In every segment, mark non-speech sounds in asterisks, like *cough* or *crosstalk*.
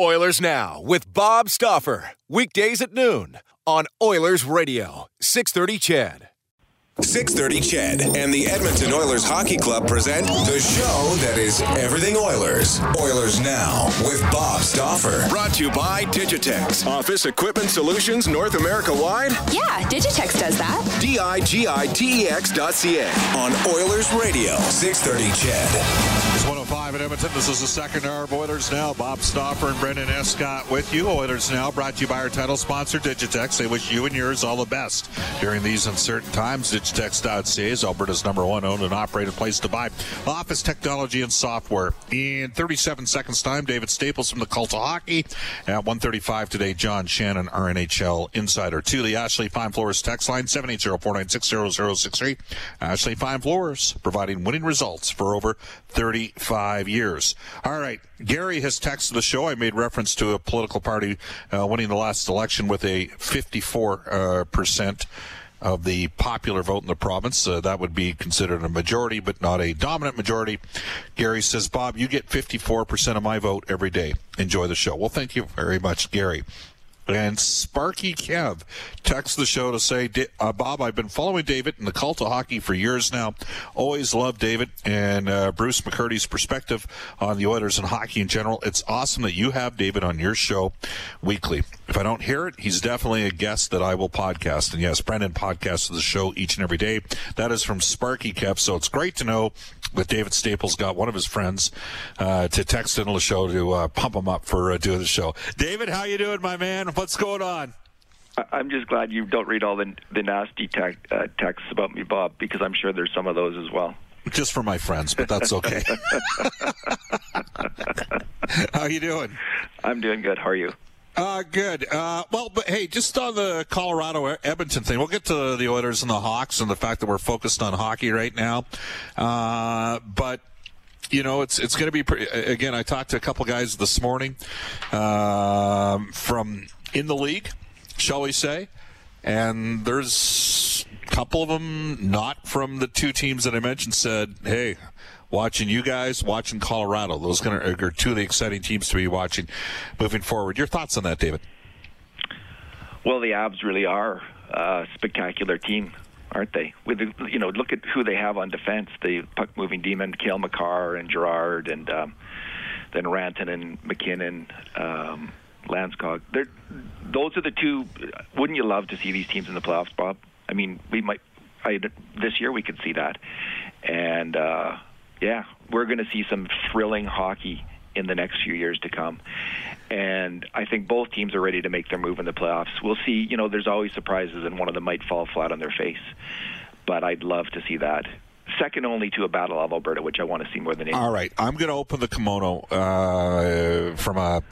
Oilers Now with Bob Stauffer. Weekdays at noon on Oilers Radio, 630 CHED. 630 CHED and the Edmonton Oilers Hockey Club present the show that is everything Oilers. Oilers Now with Bob Stauffer. Brought to you by Digitex. Office Equipment Solutions North America wide. Yeah, Digitex does that. D-I-G-I-T-E-X dot C-A. On Oilers Radio, 630 CHED. 105 in Edmonton. This is the second hour of Oilers Now. Bob Stauffer and Brendan Escott with you. Oilers Now brought to you by our title sponsor, Digitex. They wish you and yours all the best during these uncertain times. Digitex.ca is Alberta's number one owned and operated place to buy office technology and software. In 37 seconds time, David Staples from the Cult of Hockey. At 135 today, John Shannon, our NHL Insider. To the Ashley Fine Floors text line, 780-496-0063. Ashley Fine Floors, providing winning results for over 35 years. All right. Gary has texted the show. I made reference to a political party uh, winning the last election with a 54 uh, percent of the popular vote in the province. Uh, that would be considered a majority, but not a dominant majority. Gary says, Bob, you get 54% of my vote every day. Enjoy the show. Well, thank you very much, Gary. And Sparky Kev texts the show to say, uh, Bob, I've been following David and the cult of hockey for years now. Always loved David and uh, Bruce McCurdy's perspective on the Oilers and hockey in general. It's awesome that you have David on your show weekly. If I don't hear it, he's definitely a guest that I will podcast. And yes, Brendan podcasts the show each and every day. That is from Sparky Kev. So it's great to know that David Staples got one of his friends uh, to text into the show to uh, pump him up for uh, doing the show. David, how you doing, my man? What's going on? I'm just glad you don't read all the the nasty te- uh, texts about me, Bob, because I'm sure there's some of those as well. Just for my friends, but that's okay. *laughs* *laughs* How you doing? I'm doing good. How are you? Uh, good. Uh, well, but hey, just on the Colorado Edmonton thing, we'll get to the Oilers and the Hawks and the fact that we're focused on hockey right now. Uh, but you know, it's it's going to be pretty, again. I talked to a couple guys this morning um, from in the league, shall we say, and there's a couple of them not from the two teams that I mentioned said, "Hey, watching you guys, watching Colorado. Those are two of the exciting teams to be watching moving forward. Your thoughts on that, David? Well, the Avs really are a spectacular team, aren't they? With you know, look at who they have on defense: the puck-moving demon, Cale Makar and Girard, and um, then Rantanen and MacKinnon, Um, Landeskog. They're, those are the two. Wouldn't you love to see these teams in the playoffs, Bob? I mean, we might. I, this year we could see that, and uh, yeah, we're going to see some thrilling hockey in the next few years to come. And I think both teams are ready to make their move in the playoffs. We'll see. You know, there's always surprises, and one of them might fall flat on their face. But I'd love to see that. Second only to a Battle of Alberta, which I want to see more than anything. All right, I'm going to open the kimono uh, from a.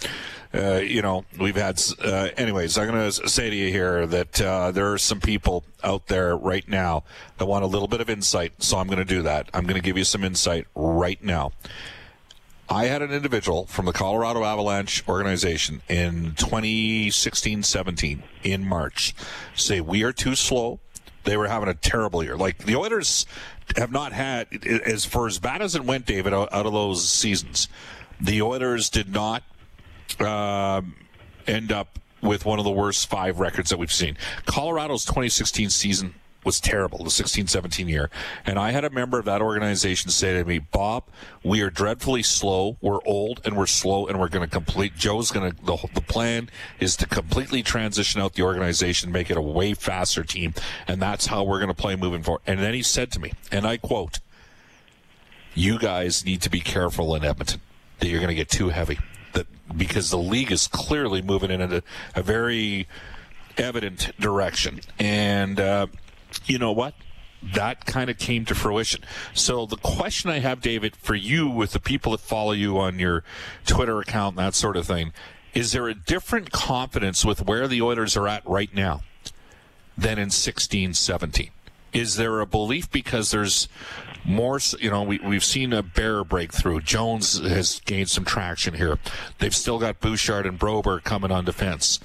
Uh, you know, we've had. Uh, anyways, I'm going to say to you here that uh, there are some people out there right now that want a little bit of insight. So I'm going to do that. I'm going to give you some insight right now. I had an individual from the Colorado Avalanche organization in 2016 17 in March say, We are too slow. They were having a terrible year. Like the Oilers have not had, as for as bad as it went, David, out, of those seasons, the Oilers did not uh, end up with one of the worst five records that we've seen. Colorado's 2016 season was terrible, the 16 17 year. And I had a member of that organization say to me, Bob, we are dreadfully slow. We're old and we're slow and we're going to complete. Joe's going to, the, the plan is to completely transition out the organization, make it a way faster team. And that's how we're going to play moving forward. And then he said to me, and I quote, you guys need to be careful in Edmonton that you're going to get too heavy. Because the league is clearly moving in a, a very evident direction. And, uh, you know what? That kind of came to fruition. So the question I have, David, for you with the people that follow you on your Twitter account and that sort of thing, is there a different confidence with where the Oilers are at right now than in 16, 17? Is there a belief because there's more, you know, we, we've seen a Bear breakthrough. Jones has gained some traction here. They've still got Bouchard and Broberg coming on defense.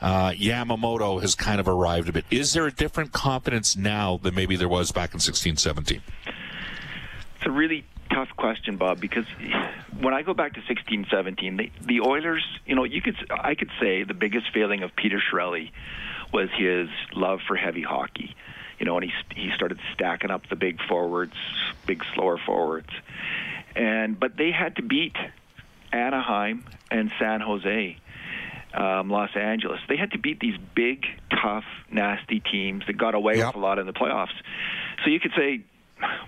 Uh, Yamamoto has kind of arrived a bit. Is there a different confidence now than maybe there was back in 16, 17? It's a really tough question, Bob, because when I go back to 16, 17, the, the Oilers, you know, you could I could say the biggest failing of Peter Chiarelli was his love for heavy hockey. You know, and he he started stacking up the big forwards, big slower forwards, and but they had to beat Anaheim and San Jose um, Los Angeles. They had to beat these big, tough, nasty teams that got away yep. with a lot in the playoffs. So you could say,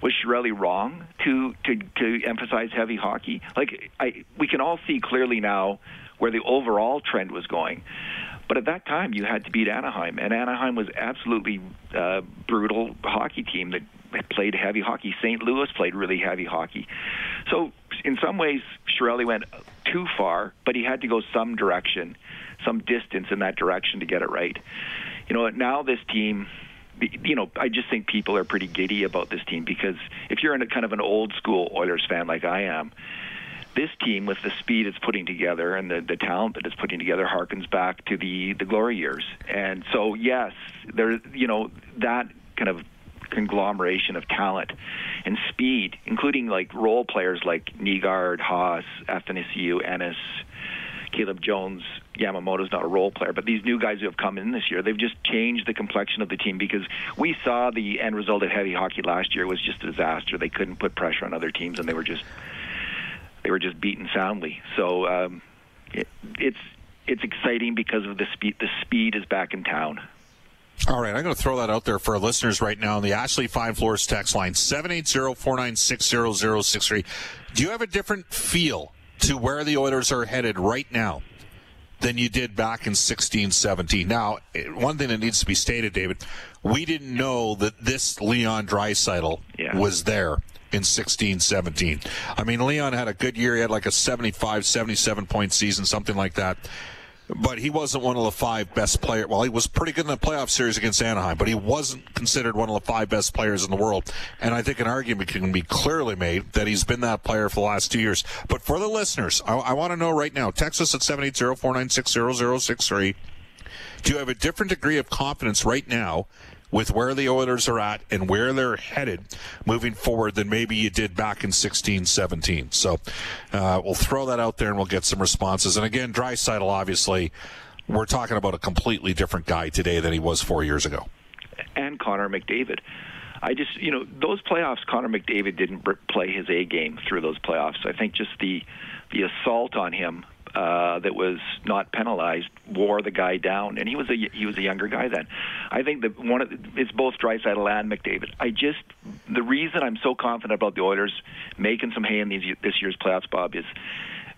was Chiarelli wrong to to to emphasize heavy hockey? Like I, we can all see clearly now where the overall trend was going. But at that time, you had to beat Anaheim, and Anaheim was absolutely uh, brutal hockey team that played heavy hockey. St. Louis played really heavy hockey. So in some ways, Chiarelli went too far, but he had to go some direction, some distance in that direction to get it right. You know, now this team you know, I just think people are pretty giddy about this team because if you're in a kind of an old school Oilers fan like I am, this team with the speed it's putting together and the, the talent that it's putting together harkens back to the the glory years. And so yes, there you know that kind of conglomeration of talent and speed, including like role players like Nygard, Haas, Athanasiou, Ennis, Caleb Jones, Yamamoto's not a role player, but these new guys who have come in this year, they've just changed the complexion of the team because we saw the end result of heavy hockey last year was just a disaster. They couldn't put pressure on other teams, and they were just they were just beaten soundly. So um, it, it's it's exciting because of the speed. The speed is back in town. All right, I'm going to throw that out there for our listeners right now on the Ashley Fine Floors text line 780-496-0063. Do you have a different feel to where the Oilers are headed right now than you did back in 16 17? Now, one thing that needs to be stated, David, we didn't know that this Leon Draisaitl yeah. was there in 16 17. I mean, Leon had a good year. He had like a 75, 77 point season, something like that but he wasn't one of the five best players. Well, he was pretty good in the playoff series against Anaheim, but he wasn't considered one of the five best players in the world. And I think an argument can be clearly made that he's been that player for the last two years. But for the listeners, I, I want to know right now, text us at 780-496-0063. Do you have a different degree of confidence right now with where the Oilers are at and where they're headed moving forward than maybe you did back in 16 17. So uh, we'll throw that out there and we'll get some responses. And again, Draisaitl, obviously, we're talking about a completely different guy today than he was four years ago. And Connor McDavid. I just, you know, those playoffs, Connor McDavid didn't play his A game through those playoffs. I think just the the assault on him uh, that was not penalized wore the guy down, and he was a he was a younger guy then. I think that one of the, it's both Draisaitl and McDavid. I just the reason I'm so confident about the Oilers making some hay in these this year's playoffs, Bob, is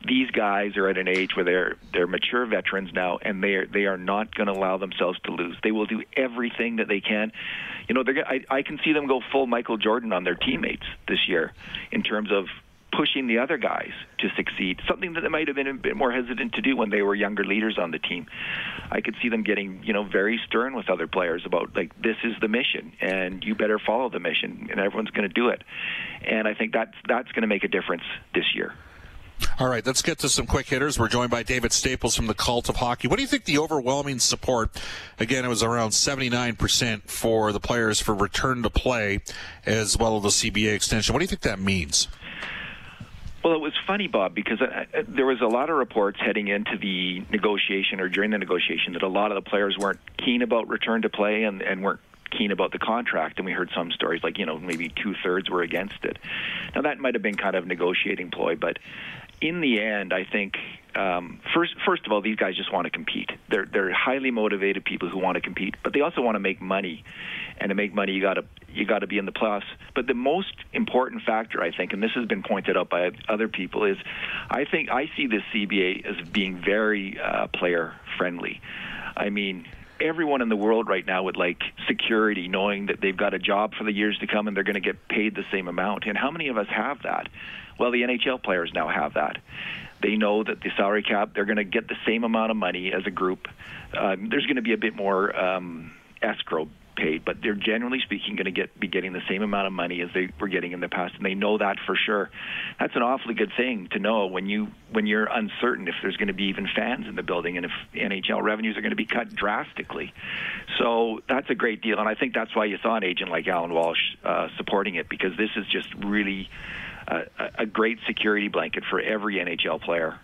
these guys are at an age where they're they're mature veterans now, and they are they are not going to allow themselves to lose. They will do everything that they can. You know, they're, I, I can see them go full Michael Jordan on their teammates this year in terms of pushing the other guys to succeed, something that they might have been a bit more hesitant to do when they were younger leaders on the team. I could see them getting, you know, very stern with other players about like this is the mission and you better follow the mission and everyone's going to do it. And I think that's that's going to make a difference this year. All right, let's get to some quick hitters. We're joined by David Staples from the Cult of Hockey. What do you think the overwhelming support? Again, it was around 79% for the players for return to play as well as the CBA extension. What do you think that means? Well, it was funny, Bob, because uh, uh, there was a lot of reports heading into the negotiation or during the negotiation that a lot of the players weren't keen about return to play and, and weren't keen about the contract. And we heard some stories like, you know, maybe two thirds were against it. Now, that might have been kind of negotiating ploy, but in the end, I think um, first first of all, these guys just want to compete. They're they're highly motivated people who want to compete, but they also want to make money. And to make money, you got to you got to be in the playoffs. But the most important factor, I think, and this has been pointed out by other people, is I think I see this CBA as being very uh, player friendly. I mean, everyone in the world right now would like security, knowing that they've got a job for the years to come and they're going to get paid the same amount. And how many of us have that? Well, the NHL players now have that. They know that the salary cap, they're going to get the same amount of money as a group. Um, there's going to be a bit more um, escrow paid, but they're generally speaking going to get be getting the same amount of money as they were getting in the past, and they know that for sure. That's an awfully good thing to know when you when you're uncertain if there's going to be even fans in the building and if NHL revenues are going to be cut drastically. So that's a great deal, and I think that's why you saw an agent like Allan Walsh uh, supporting it because this is just really a, great security blanket for every NHL player.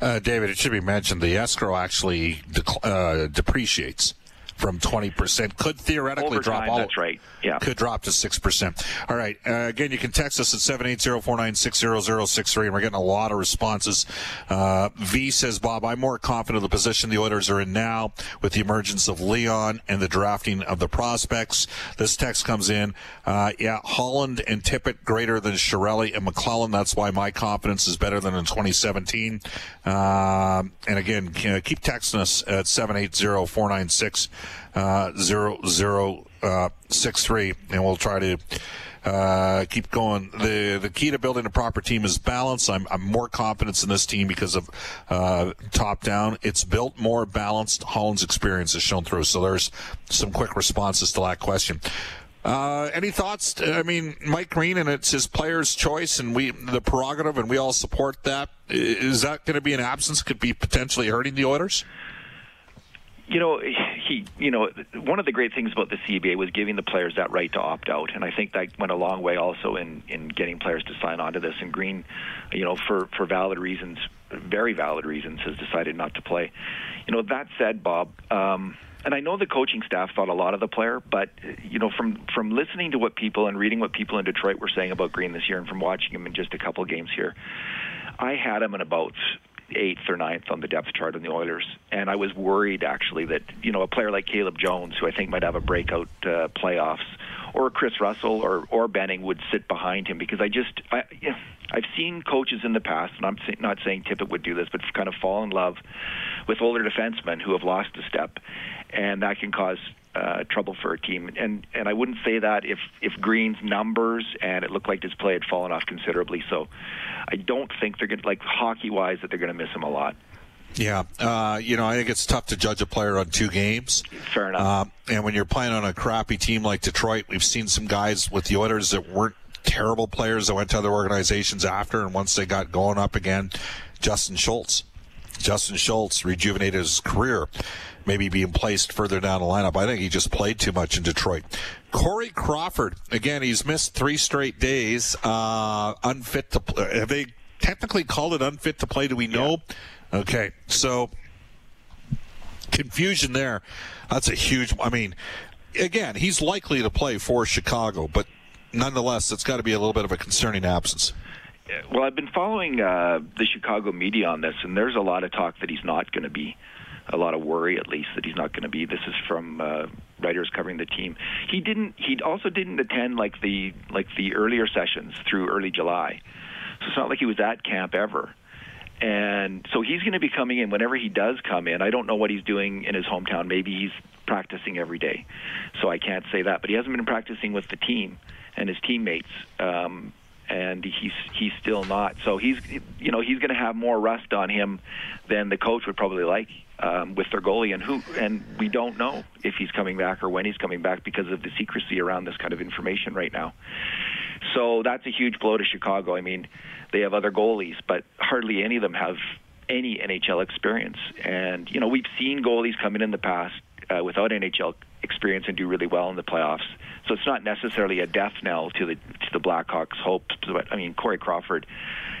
Uh, David, it should be mentioned the escrow actually uh, depreciates from 20%. Could theoretically drop all. That's right. Yeah. Could drop to 6%. All right. Uh, again, you can text us at 780-496-0063, and we're getting a lot of responses. Uh, v says, Bob, I'm more confident of the position the Oilers are in now with the emergence of Leon and the drafting of the prospects. This text comes in. Uh, yeah, Holland and Tippett greater than Chiarelli and McLellan. That's why my confidence is better than in 2017. Uh, and again, keep texting us at 780 496 zero zero uh, six three, and we'll try to. Uh, keep going. The the key to building a proper team is balance. I'm, I'm more confidence in this team because of uh, top down. It's built more balanced. Holland's experience has shown through. So there's some quick responses to that question. Uh, any thoughts? I mean, Mike Green, and it's his player's choice, and we the prerogative, and we all support that. Is that going to be an absence? Could be potentially hurting the Oilers. You know, he, you know, one of the great things about the CBA was giving the players that right to opt out, and I think that went a long way also in in getting players to sign on to this. And Green, you know, for for valid reasons, very valid reasons, has decided not to play. You know, that said, Bob. Um, and I know the coaching staff thought a lot of the player, but you know, from from listening to what people and reading what people in Detroit were saying about Green this year, and from watching him in just a couple games here, I had him in about eighth or ninth on the depth chart on the Oilers, and I was worried actually that you know a player like Caleb Jones, who I think might have a breakout uh, playoffs, or Kris Russell or or Benning would sit behind him because I just I. Know, I've seen coaches in the past, and I'm not saying Tippett would do this, but kind of fall in love with older defensemen who have lost a step, and that can cause uh, trouble for a team. And and I wouldn't say that if if Green's numbers and it looked like his play had fallen off considerably. So I don't think they're going to like hockey wise that they're going to miss him a lot. Yeah, uh, you know, I think it's tough to judge a player on two games. Fair enough. Uh, and when you're playing on a crappy team like Detroit, we've seen some guys with the Oilers that weren't terrible players that went to other organizations after, and once they got going up again, Justin Schultz. Justin Schultz rejuvenated his career, maybe being placed further down the lineup. I think he just played too much in Detroit. Corey Crawford, again, he's missed three straight days, uh, unfit to play. Have they technically called it unfit to play? Do we know? Yeah. Okay, so confusion there. That's a huge. I mean, again, he's likely to play for Chicago, but nonetheless, it's got to be a little bit of a concerning absence. Well, I've been following uh, the Chicago media on this, and there's a lot of talk that he's not going to be. A lot of worry, at least, that he's not going to be. This is from uh, writers covering the team. He didn't. He also didn't attend like the like the earlier sessions through early July, so it's not like he was at camp ever. And so he's going to be coming in whenever he does come in. I don't know what he's doing in his hometown. Maybe he's practicing every day, so I can't say that. But he hasn't been practicing with the team and his teammates. Um, and he's he's still not. So he's you know he's going to have more rust on him than the coach would probably like um, with their goalie, and who and we don't know if he's coming back or when he's coming back because of the secrecy around this kind of information right now. So that's a huge blow to Chicago. I mean, they have other goalies, but hardly any of them have any NHL experience. And you know we've seen goalies come in in the past uh, without NHL experience and do really well in the playoffs. So it's not necessarily a death knell to the to the Blackhawks' hopes. But I mean, Corey Crawford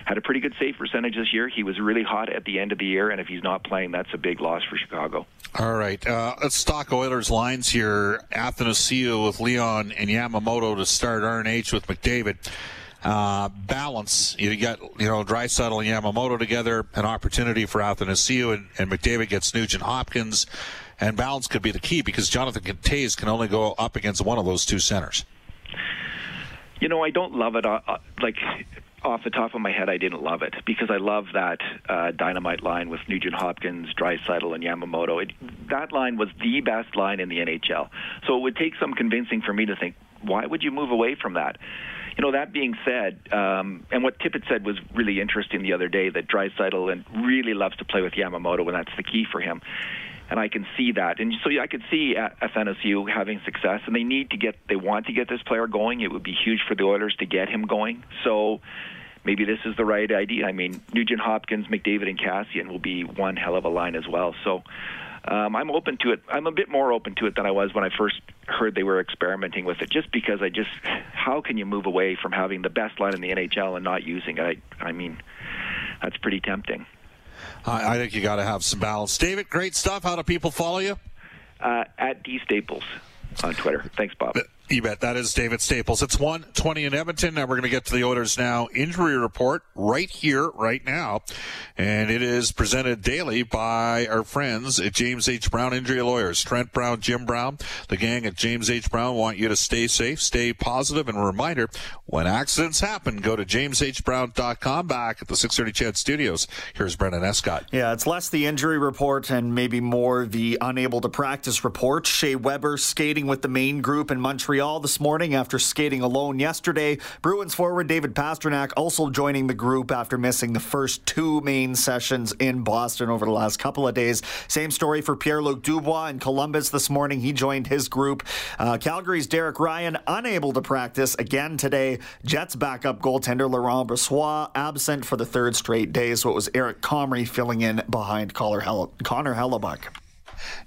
had a pretty good save percentage this year. He was really hot at the end of the year, and if he's not playing, that's a big loss for Chicago. All right, uh, let's talk Oilers lines here. Athanasiou with Leon and Yamamoto to start RNH with McDavid. Uh, balance. You got you know Draisaitl and Yamamoto together, an opportunity for Athanasiou and, and McDavid gets Nugent Hopkins, and balance could be the key because Jonathan Toews can only go up against one of those two centers. You know, I don't love it. Uh, uh, like off the top of my head, I didn't love it because I love that uh, dynamite line with Nugent Hopkins, Draisaitl, and Yamamoto. It, that line was the best line in the NHL. So it would take some convincing for me to think, why would you move away from that? You know, that being said, um, and what Tippett said was really interesting the other day that Draisaitl and really loves to play with Yamamoto, and that's the key for him and I can see that. And so I could see Athanasiou having success, and they need to get, they want to get this player going. It would be huge for the Oilers to get him going. So maybe this is the right idea. I mean, Nugent Hopkins, McDavid, and Kassian will be one hell of a line as well. So um, I'm open to it. I'm a bit more open to it than I was when I first heard they were experimenting with it. Just because I just, how can you move away from having the best line in the NHL and not using it? I, I mean, that's pretty tempting. I, I think you got to have some balance. David, great stuff. How do people follow you? Uh, at D Staples on Twitter. Thanks, Bob. You bet. That is David Staples. It's 120 in Edmonton. Now we're going to get to the Oilers Now injury report right here, right now. And it is presented daily by our friends at James H. Brown Injury Lawyers. Trent Brown, Jim Brown, the gang at James H. Brown want you to stay safe, stay positive, and a reminder, when accidents happen, go to jameshbrown.com back at the 630 CHED Studios. Here's Brendan Escott. Yeah, it's less the injury report and maybe more the unable to practice report. Shea Weber skating with the main group in Montreal Montreal this morning after skating alone yesterday. Bruins forward David Pastrnak also joining the group after missing the first two main sessions in Boston over the last couple of days. Same story for Pierre Luc Dubois in Columbus this morning. He joined his group. Uh, Calgary's Derek Ryan unable to practice again today. Jets backup goaltender Laurent Brossoit absent for the third straight day, so it was Eric Comrie filling in behind Connor Hellebuyck.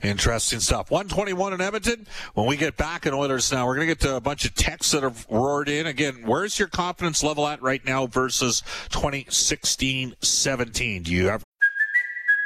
Interesting stuff. 121 in Edmonton. When we get back in Oilers now, we're going to get to a bunch of texts that have roared in. Again, where's your confidence level at right now versus 2016 17? Do you have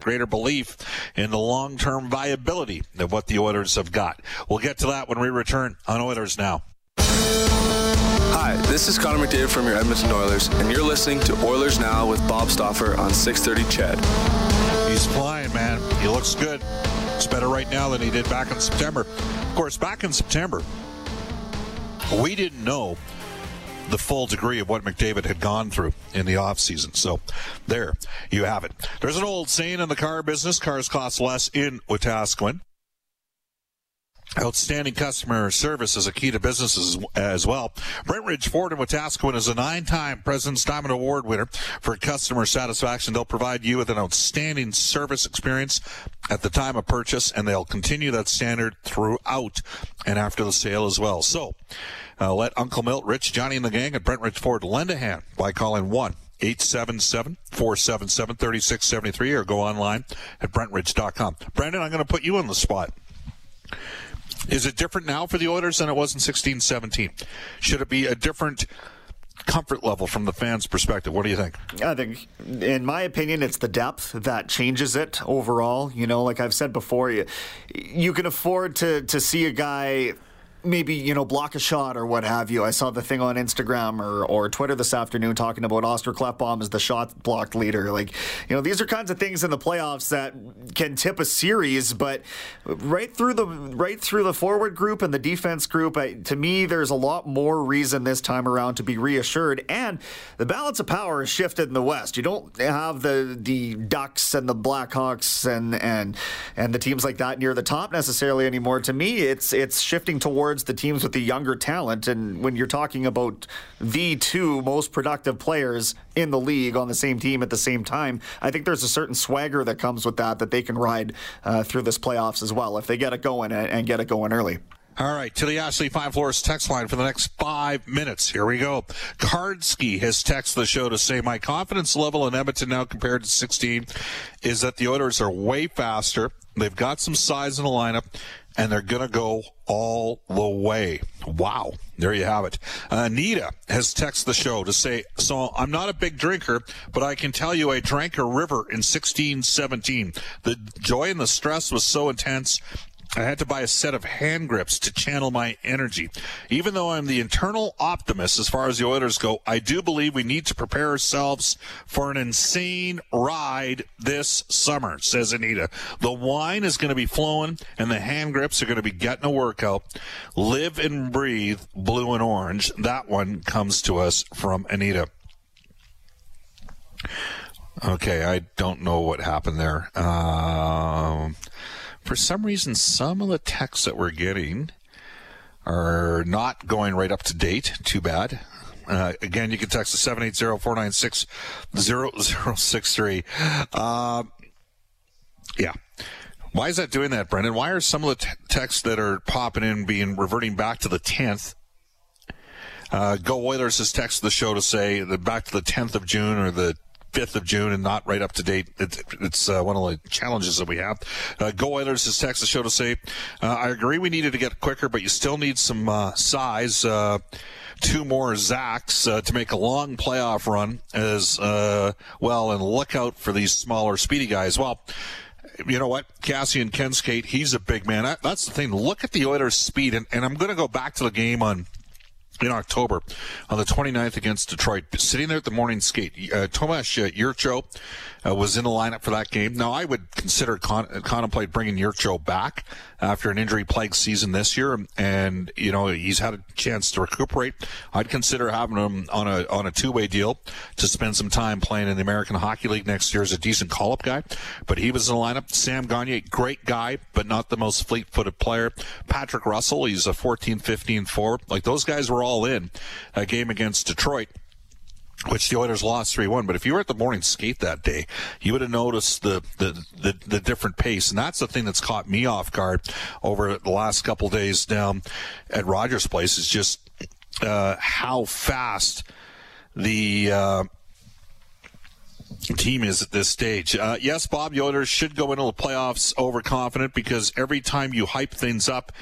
greater belief in the long term viability of what the Oilers have got. We'll get to that when we return on Oilers Now. Hi, this is Connor McDavid from your Edmonton Oilers, and you're listening to Oilers Now with Bob Stauffer on 630 CHED. He's flying, man. He looks good. It's better right now than he did back in September. Of course, back in September, we didn't know the full degree of what McDavid had gone through in the offseason. So there you have it. There's an old saying in the car business cars cost less in Wetaskiwin. Outstanding customer service is a key to businesses as well. Brent Ridge Ford in Wetaskiwin is a nine-time President's Diamond Award winner for customer satisfaction. They'll provide you with an outstanding service experience at the time of purchase, and they'll continue that standard throughout and after the sale as well. So, uh, let Uncle Milt, Rich, Johnny, and the gang at Brent Ridge Ford lend a hand by calling 1 877 477 3673 or go online at brentridge.com. Brendan, I'm going to put you on the spot. Is it different now for the Oilers than it was in 16 17? Should it be a different comfort level from the fans' perspective? What do you think? I think, in my opinion, it's the depth that changes it overall. You know, like I've said before, you, you can afford to, to see a guy maybe you know block a shot or what have you. I saw the thing on Instagram or, or Twitter this afternoon talking about Oscar Klefbom as the shot blocked leader. Like you know these are kinds of things in the playoffs that can tip a series, but right through the right through the forward group and the defense group, I, to me there's a lot more reason this time around to be reassured. And the balance of power has shifted in the West. You don't have the the Ducks and the Blackhawks and and and the teams like that near the top necessarily anymore. To me, it's it's shifting towards the teams with the younger talent. And when you're talking about the two most productive players in the league on the same team at the same time, I think there's a certain swagger that comes with that that they can ride uh, through this playoffs as well if they get it going and, get it going early. All right, Ashley Fine Floors text line for the next five minutes. Here we go. Cardski has texted the show to say my confidence level in Edmonton now compared to 16 is that the Oilers are way faster. They've got some size in the lineup, and they're going to go all the way. Wow. There you have it. Anita has texted the show to say, so I'm not a big drinker, but I can tell you I drank a river in 1617. The joy and the stress was so intense. I had to buy a set of hand grips to channel my energy. Even though I'm the internal optimist as far as the Oilers go, I do believe we need to prepare ourselves for an insane ride this summer, says Anita. The wine is going to be flowing and the hand grips are going to be getting a workout. Live and breathe blue and orange. That one comes to us from Anita. Okay, I don't know what happened there. Um, for some reason, some of the texts that we're getting are not going right up to date. Too bad. Uh, again, you can text us 780-496-0063. Uh, yeah. Why is that doing that, Brendan? Why are some of the t- texts that are popping in being reverting back to the 10th? Uh, Go Oilers has texted the show to say the back to the 10th of June or the 5th of June and not right up to date. It, it's uh, one of the challenges that we have. Uh, Go Oilers texted the show to say, uh, I agree we needed to get quicker, but you still need some uh, size. Uh, two more Zacks uh, to make a long playoff run as well, and look out for these smaller, speedy guys. Well, you know what? Kassian Kinskaid, he's a big man. That's the thing. Look at the Oilers' speed, and, and I'm going to go back to the game on in October on the 29th against Detroit. Sitting there at the morning skate, uh, Tomas uh, Jurco uh, was in the lineup for that game. Now, I would consider con- contemplate bringing Jurco back after an injury-plagued season this year, and you know he's had a chance to recuperate. I'd consider having him on a on a two-way deal to spend some time playing in the American Hockey League next year as a decent call-up guy. But he was in the lineup. Sam Gagner, great guy, but not the most fleet-footed player. Patrick Russell, he's a 14-15 forward. Like those guys were all in a game against Detroit which the Oilers lost 3-1. But if you were at the morning skate that day, you would have noticed the, the, the, the, different pace. And that's the thing that's caught me off guard over the last couple days down at Rogers Place is just uh, how fast the uh, team is at this stage. Uh, yes, Bob Yoder should go into the playoffs overconfident because every time you hype things up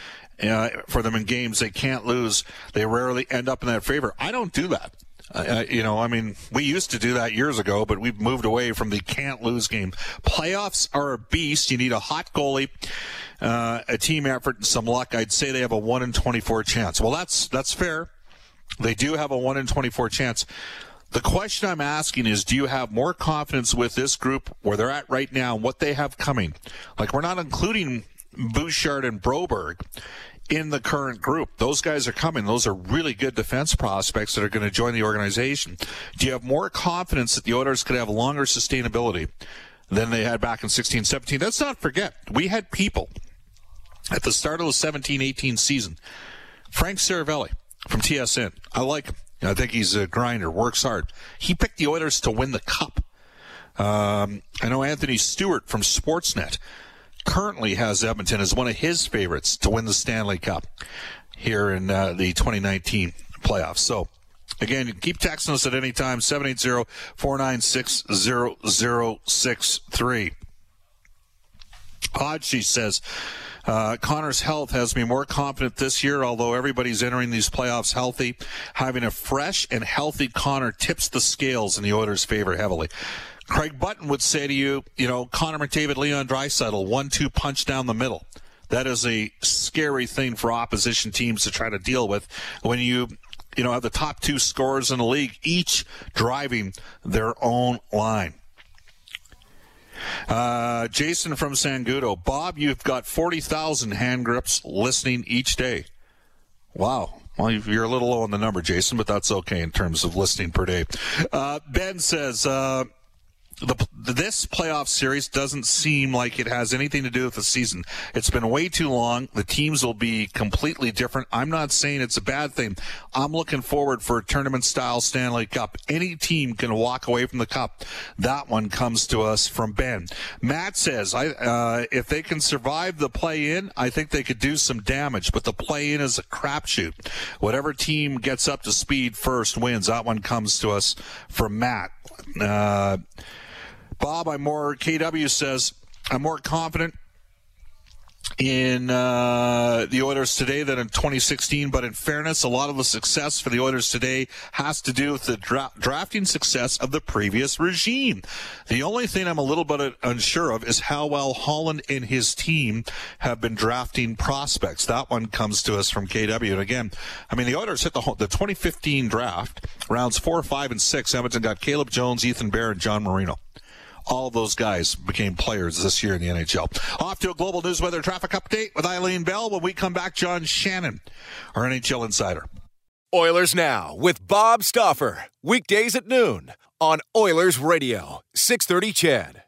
uh, for them in games they can't lose, they rarely end up in that favor. I don't do that. Uh, you know, I mean, we used to do that years ago, but we've moved away from the can't lose game. Playoffs are a beast. You need a hot goalie, uh, a team effort, and some luck. I'd say they have a one in twenty-four chance. Well, that's that's fair. They do have a one in twenty-four chance. The question I'm asking is, do you have more confidence with this group where they're at right now and what they have coming? Like, we're not including Bouchard and Broberg in the current group. Those guys are coming. Those are really good defense prospects that are going to join the organization. Do you have more confidence that the Oilers could have longer sustainability than they had back in 16 17? Let's not forget, we had people at the start of the 17 18 season. Frank Seravalli from TSN. I like him. I think he's a grinder, works hard. He picked the Oilers to win the cup. Um, I know Anthony Stewart from Sportsnet currently has Edmonton as one of his favorites to win the Stanley Cup here in uh, the 2019 playoffs. So, again, keep texting us at any time, 780-496-0063. Hodge, says, uh, Connor's health has me more confident this year, although everybody's entering these playoffs healthy. Having a fresh and healthy Connor tips the scales in the Oilers' favor heavily. Craig Button would say to you, you know, Connor McDavid, Leon Draisaitl, one-two punch down the middle. That is a scary thing for opposition teams to try to deal with when you you know have the top two scorers in the league each driving their own line. Uh, Jason from Sangudo. Bob, you've got 40,000 hand grips listening each day. Wow. Well, you're a little low on the number, Jason, but that's okay in terms of listening per day. Uh, ben says, uh, the, this playoff series doesn't seem like it has anything to do with the season. It's been way too long. The teams will be completely different. I'm not saying it's a bad thing. I'm looking forward for a tournament style Stanley Cup. Any team can walk away from the cup. That one comes to us from Ben. Matt says, I, uh, if they can survive the play in, I think they could do some damage, but the play in is a crapshoot. Whatever team gets up to speed first wins. That one comes to us from Matt. Uh, Bob, I'm more, KW says, I'm more confident in uh, the Oilers today than in 2016. But in fairness, a lot of the success for the Oilers today has to do with the dra- drafting success of the previous regime. The only thing I'm a little bit unsure of is how well Holland and his team have been drafting prospects. That one comes to us from KW. And again, I mean, the Oilers hit the, the 2015 draft, rounds four, five, and six. Edmonton got Caleb Jones, Ethan Bear, and John Marino all those guys became players this year in the NHL. Off to a global news weather traffic update with Eileen Bell. When we come back, John Shannon, our NHL insider. Oilers Now with Bob Stauffer. Weekdays at noon on Oilers Radio, 630 CHED.